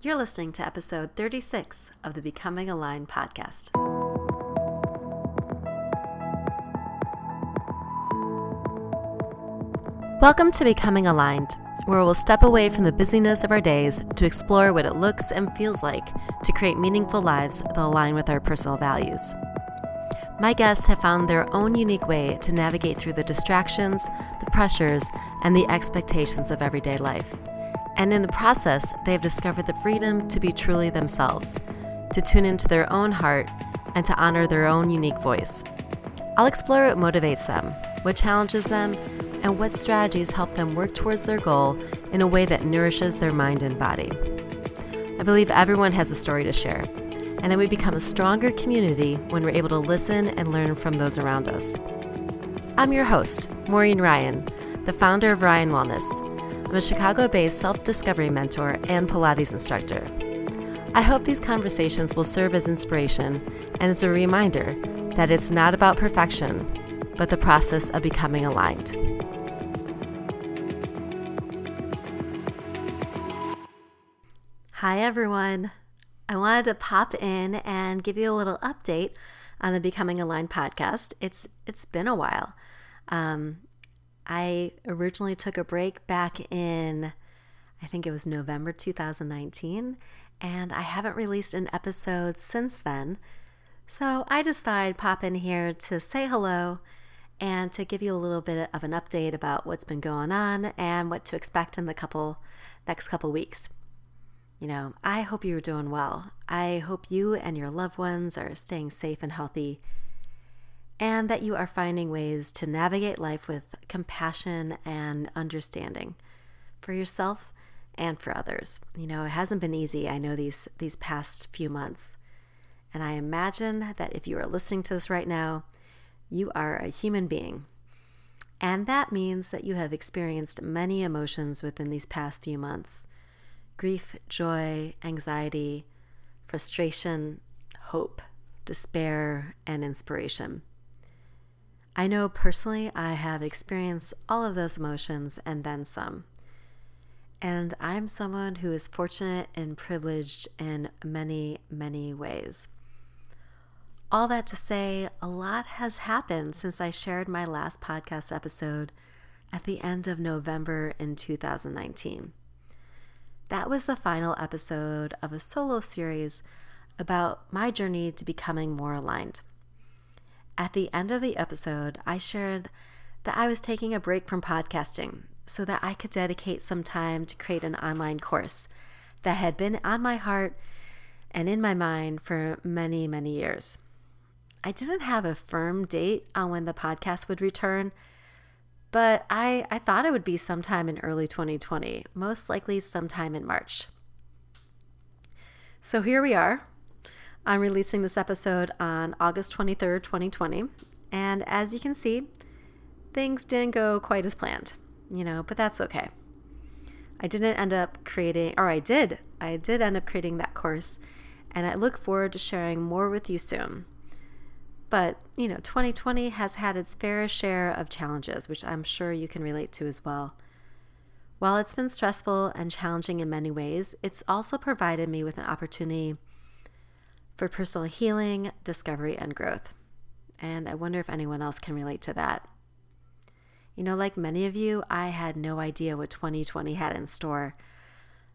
You're listening to episode 36 of the Becoming Aligned podcast. Welcome to Becoming Aligned, where we'll step away from the busyness of our days to explore what it looks and feels like to create meaningful lives that align with our personal values. My guests have found their own unique way to navigate through the distractions, the pressures, and the expectations of everyday life and in the process, they have discovered the freedom to be truly themselves, to tune into their own heart, and to honor their own unique voice. I'll explore what motivates them, what challenges them, and what strategies help them work towards their goal in a way that nourishes their mind and body. I believe everyone has a story to share, and that we become a stronger community when we're able to listen and learn from those around us. I'm your host, Maureen Ryan, the founder of Ryan Wellness I'm a Chicago based self discovery mentor and Pilates instructor. I hope these conversations will serve as inspiration and as a reminder that it's not about perfection, but the process of becoming aligned. Hi, everyone. I wanted to pop in and give you a little update on the Becoming Aligned podcast. It's it's been a while. Um, I originally took a break back in, I think it was November 2019, and I haven't released an episode since then. So I I'd pop in here to say hello and to give you a little bit of an update about what's been going on and what to expect in the couple next couple weeks. You know, I hope you're doing well. I hope you and your loved ones are staying safe and healthy and that you are finding ways to navigate life with compassion and understanding for yourself and for others. You know, it hasn't been easy, I know these these past few months. And I imagine that if you are listening to this right now, you are a human being. And that means that you have experienced many emotions within these past few months grief, joy, anxiety, frustration, hope, despair, and inspiration. I know personally I have experienced all of those emotions and then some. And I'm someone who is fortunate and privileged in many, many ways. All that to say, a lot has happened since I shared my last podcast episode at the end of November in 2019. That was the final episode of a solo series about my journey to becoming more aligned. At the end of the episode, I shared that I was taking a break from podcasting so that I could dedicate some time to create an online course that had been on my heart and in my mind for many, many years. I didn't have a firm date on when the podcast would return, but I, I thought it would be sometime in early 2020, most likely sometime in March. So here we are, I'm releasing this episode on August 23rd, 2020. And as you can see, things didn't go quite as planned, you know, but that's okay. I didn't end up creating, or I did, I did end up creating that course, and I look forward to sharing more with you soon. But, you know, 2020 has had its fair share of challenges, which I'm sure you can relate to as well. While it's been stressful and challenging in many ways, it's also provided me with an opportunity for personal healing, discovery, and growth. And I wonder if anyone else can relate to that. You know, like many of you, I had no idea what 2020 had in store.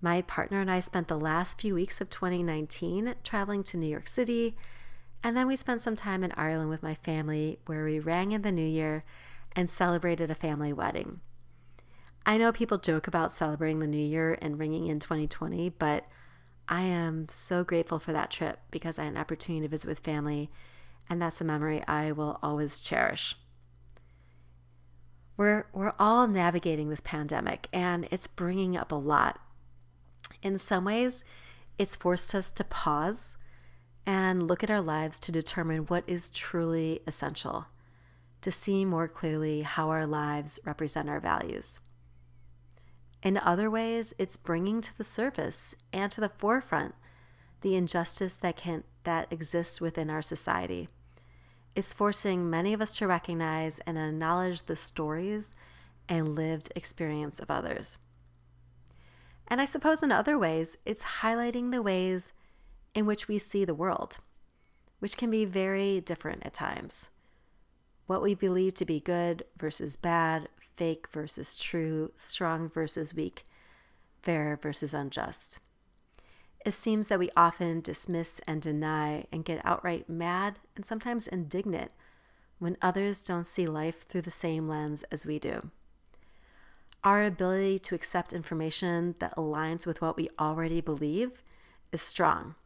My partner and I spent the last few weeks of 2019 traveling to New York City, and then we spent some time in Ireland with my family where we rang in the new year and celebrated a family wedding. I know people joke about celebrating the new year and ringing in 2020, but I am so grateful for that trip because I had an opportunity to visit with family, and that's a memory I will always cherish. We're, we're all navigating this pandemic, and it's bringing up a lot. In some ways, it's forced us to pause and look at our lives to determine what is truly essential, to see more clearly how our lives represent our values. In other ways, it's bringing to the surface and to the forefront the injustice that can that exists within our society. It's forcing many of us to recognize and acknowledge the stories and lived experience of others. And I suppose in other ways, it's highlighting the ways in which we see the world, which can be very different at times. What we believe to be good versus bad, fake versus true, strong versus weak, fair versus unjust. It seems that we often dismiss and deny and get outright mad and sometimes indignant when others don't see life through the same lens as we do. Our ability to accept information that aligns with what we already believe is strong.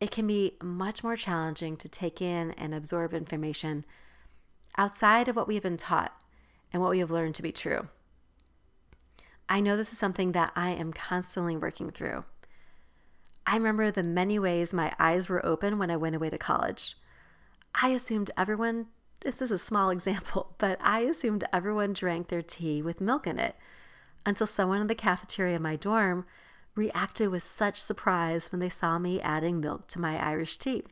It can be much more challenging to take in and absorb information outside of what we have been taught and what we have learned to be true. I know this is something that I am constantly working through. I remember the many ways my eyes were open when I went away to college. I assumed everyone, this is a small example, but I assumed everyone drank their tea with milk in it until someone in the cafeteria of my dorm reacted with such surprise when they saw me adding milk to my Irish tea.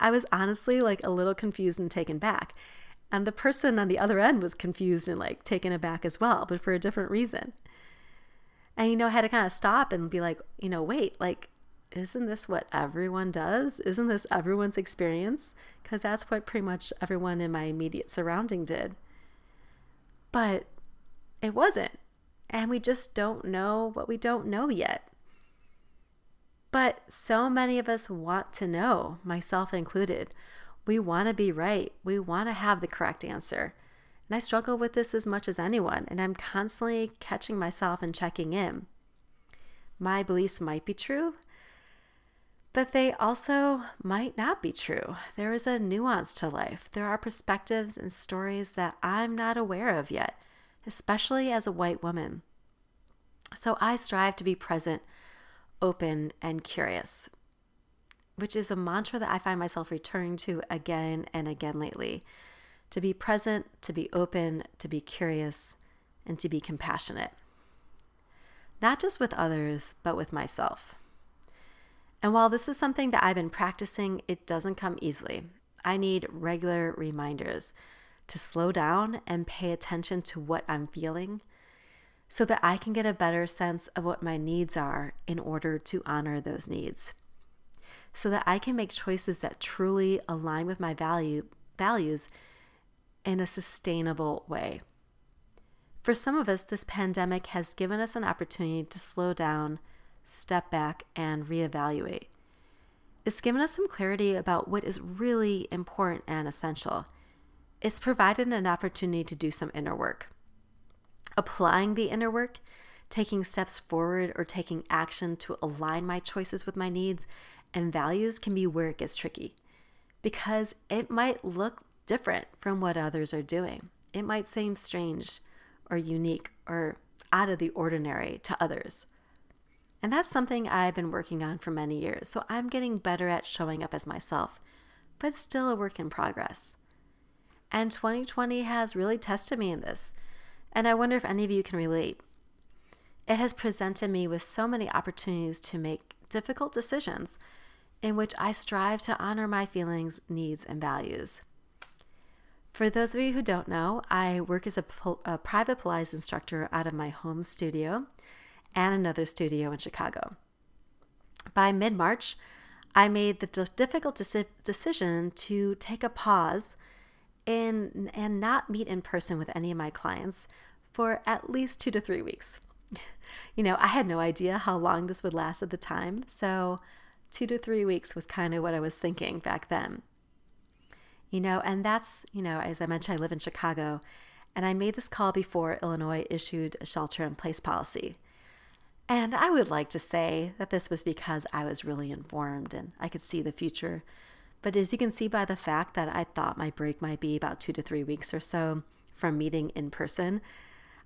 I was honestly like a little confused and taken back. And the person on the other end was confused and like taken aback as well, but for a different reason. And, you know, I had to kind of stop and be like, you know, wait, like, isn't this what everyone does? Isn't this everyone's experience? Because that's what pretty much everyone in my immediate surrounding did. But it wasn't. And we just don't know what we don't know yet. But so many of us want to know, myself included. We want to be right. We want to have the correct answer. And I struggle with this as much as anyone, and I'm constantly catching myself and checking in. My beliefs might be true, but they also might not be true. There is a nuance to life. There are perspectives and stories that I'm not aware of yet, especially as a white woman. So I strive to be present, open, and curious, which is a mantra that I find myself returning to again and again lately to be present, to be open, to be curious, and to be compassionate. Not just with others, but with myself. And while this is something that I've been practicing, it doesn't come easily. I need regular reminders to slow down and pay attention to what I'm feeling so that I can get a better sense of what my needs are in order to honor those needs. So that I can make choices that truly align with my value, values in a sustainable way. For some of us, this pandemic has given us an opportunity to slow down, step back, and reevaluate. It's given us some clarity about what is really important and essential. It's provided an opportunity to do some inner work. Applying the inner work, taking steps forward, or taking action to align my choices with my needs and values can be where it gets tricky because it might look different from what others are doing. It might seem strange or unique or out of the ordinary to others. And that's something I've been working on for many years, so I'm getting better at showing up as myself, but still a work in progress. And 2020 has really tested me in this, and I wonder if any of you can relate. It has presented me with so many opportunities to make difficult decisions in which I strive to honor my feelings, needs, and values. For those of you who don't know, I work as a, a private Pilates instructor out of my home studio and another studio in Chicago. By mid March, I made the difficult deci- decision to take a pause in, and not meet in person with any of my clients for at least two to three weeks. you know, I had no idea how long this would last at the time, so two to three weeks was kind of what I was thinking back then you know, and that's, you know, as I mentioned, I live in Chicago, and I made this call before Illinois issued a shelter in place policy. And I would like to say that this was because I was really informed and I could see the future. But as you can see by the fact that I thought my break might be about two to three weeks or so from meeting in person,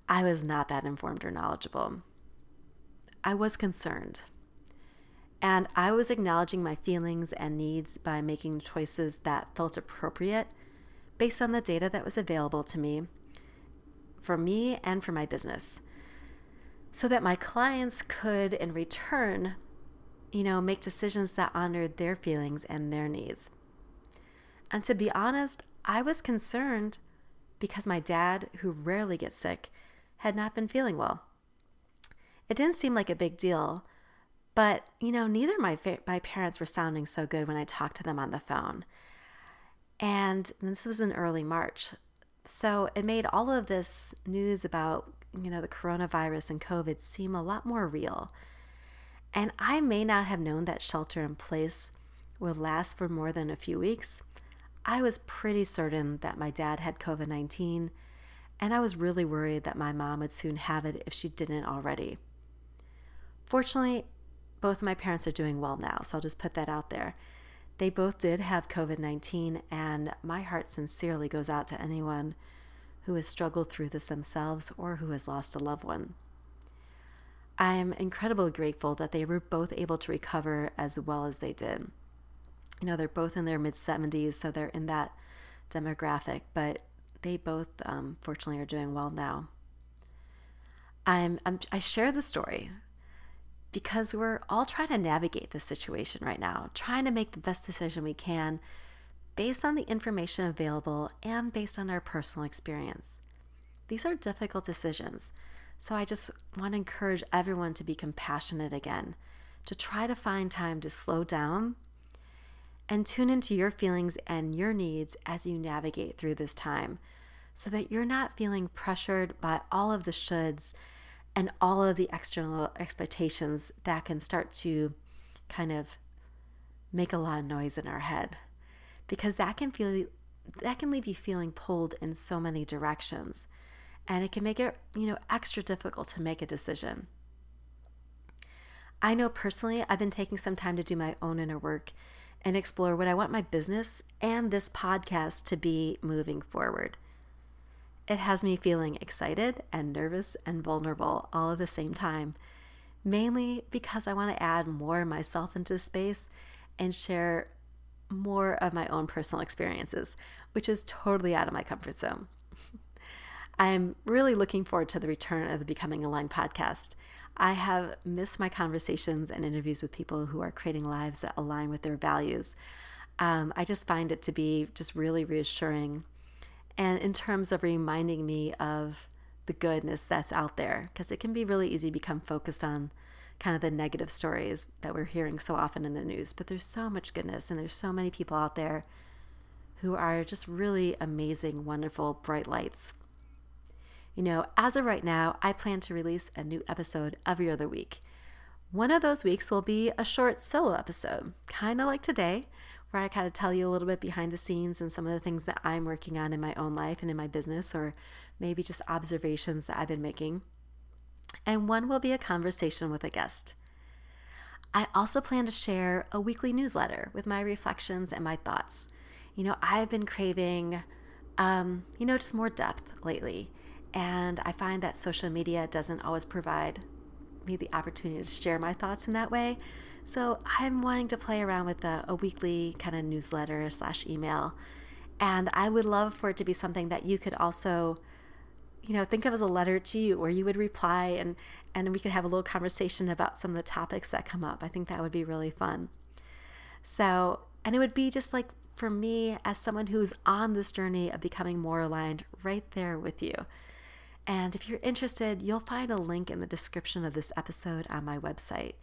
I was not that informed or knowledgeable. I was concerned. And I was acknowledging my feelings and needs by making choices that felt appropriate based on the data that was available to me for me and for my business. So that my clients could in return you know make decisions that honored their feelings and their needs. And to be honest i was concerned because my dad who rarely gets sick had not been feeling well. It didn't seem like a big deal, but you know, neither my my parents were sounding so good when I talked to them on the phone. And this was in early March. So it made all of this news about, you know, the coronavirus and COVID seem a lot more real. And I may not have known that shelter in place would last for more than a few weeks. I was pretty certain that my dad had COVID 19, and I was really worried that my mom would soon have it if she didn't already. Fortunately, both of my parents are doing well now, so I'll just put that out there. They both did have COVID 19, and my heart sincerely goes out to anyone who has struggled through this themselves or who has lost a loved one. I am incredibly grateful that they were both able to recover as well as they did. You know, they're both in their mid 70s, so they're in that demographic, but they both, um, fortunately, are doing well now. I'm, I'm, I share the story because we're all trying to navigate this situation right now, trying to make the best decision we can based on the information available and based on our personal experience. These are difficult decisions, so I just want to encourage everyone to be compassionate again, to try to find time to slow down and tune into your feelings and your needs as you navigate through this time so that you're not feeling pressured by all of the shoulds and all of the external expectations that can start to kind of make a lot of noise in our head. Because that can feel that can leave you feeling pulled in so many directions and it can make it you know extra difficult to make a decision. I know personally i've been taking some time to do my own inner work and explore what i want my business and this podcast to be moving forward it has me feeling excited and nervous and vulnerable all at the same time, mainly because I want to add more of myself into the space and share more of my own personal experiences, which is totally out of my comfort zone. I'm really looking forward to the return of the Becoming Aligned podcast. I have missed my conversations and interviews with people who are creating lives that align with their values. Um, I just find it to be just really reassuring and in terms of reminding me of the goodness that's out there because it can be really easy to become focused on kind of the negative stories that we're hearing so often in the news but there's so much goodness and there's so many people out there who are just really amazing wonderful bright lights. You know as of right now i plan to release a new episode every other week. One of those weeks will be a short solo episode kind of like today where I kind of tell you a little bit behind the scenes and some of the things that I'm working on in my own life and in my business, or maybe just observations that I've been making. And one will be a conversation with a guest. I also plan to share a weekly newsletter with my reflections and my thoughts. You know, I've been craving, um, you know, just more depth lately. And I find that social media doesn't always provide me the opportunity to share my thoughts in that way. So I'm wanting to play around with a, a weekly kind of newsletter slash email. And I would love for it to be something that you could also, you know, think of as a letter to you where you would reply and, and we could have a little conversation about some of the topics that come up. I think that would be really fun. So, and it would be just like for me as someone who's on this journey of becoming more aligned right there with you. And if you're interested, you'll find a link in the description of this episode on my website.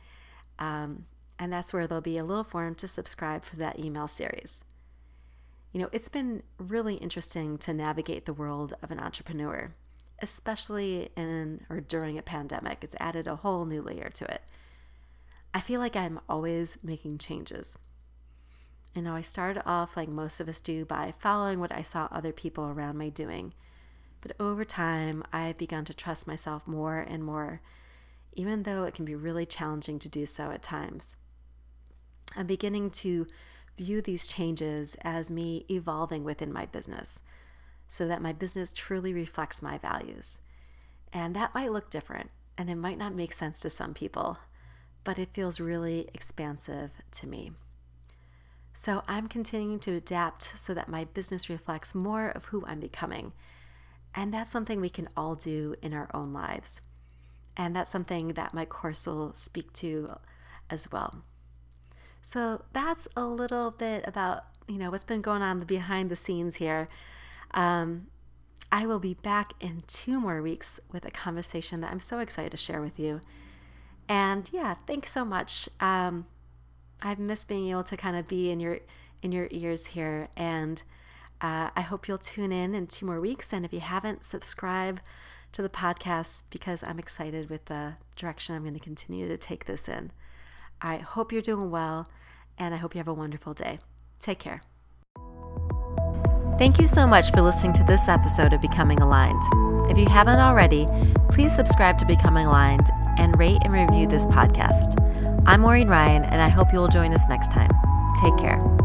Um, and that's where there'll be a little form to subscribe for that email series. You know, it's been really interesting to navigate the world of an entrepreneur, especially in or during a pandemic. It's added a whole new layer to it. I feel like I'm always making changes. You know, I started off like most of us do by following what I saw other people around me doing. But over time, I've begun to trust myself more and more even though it can be really challenging to do so at times. I'm beginning to view these changes as me evolving within my business so that my business truly reflects my values. And that might look different and it might not make sense to some people, but it feels really expansive to me. So I'm continuing to adapt so that my business reflects more of who I'm becoming. And that's something we can all do in our own lives. And that's something that my course will speak to as well. So that's a little bit about, you know, what's been going on behind the scenes here. Um, I will be back in two more weeks with a conversation that I'm so excited to share with you. And yeah, thanks so much. Um, I've missed being able to kind of be in your in your ears here, and uh, I hope you'll tune in in two more weeks. And if you haven't, subscribe to the podcast because I'm excited with the direction I'm going to continue to take this in. I hope you're doing well, and I hope you have a wonderful day. Take care. Thank you so much for listening to this episode of Becoming Aligned. If you haven't already, please subscribe to Becoming Aligned and rate and review this podcast. I'm Maureen Ryan, and I hope you will join us next time. Take care.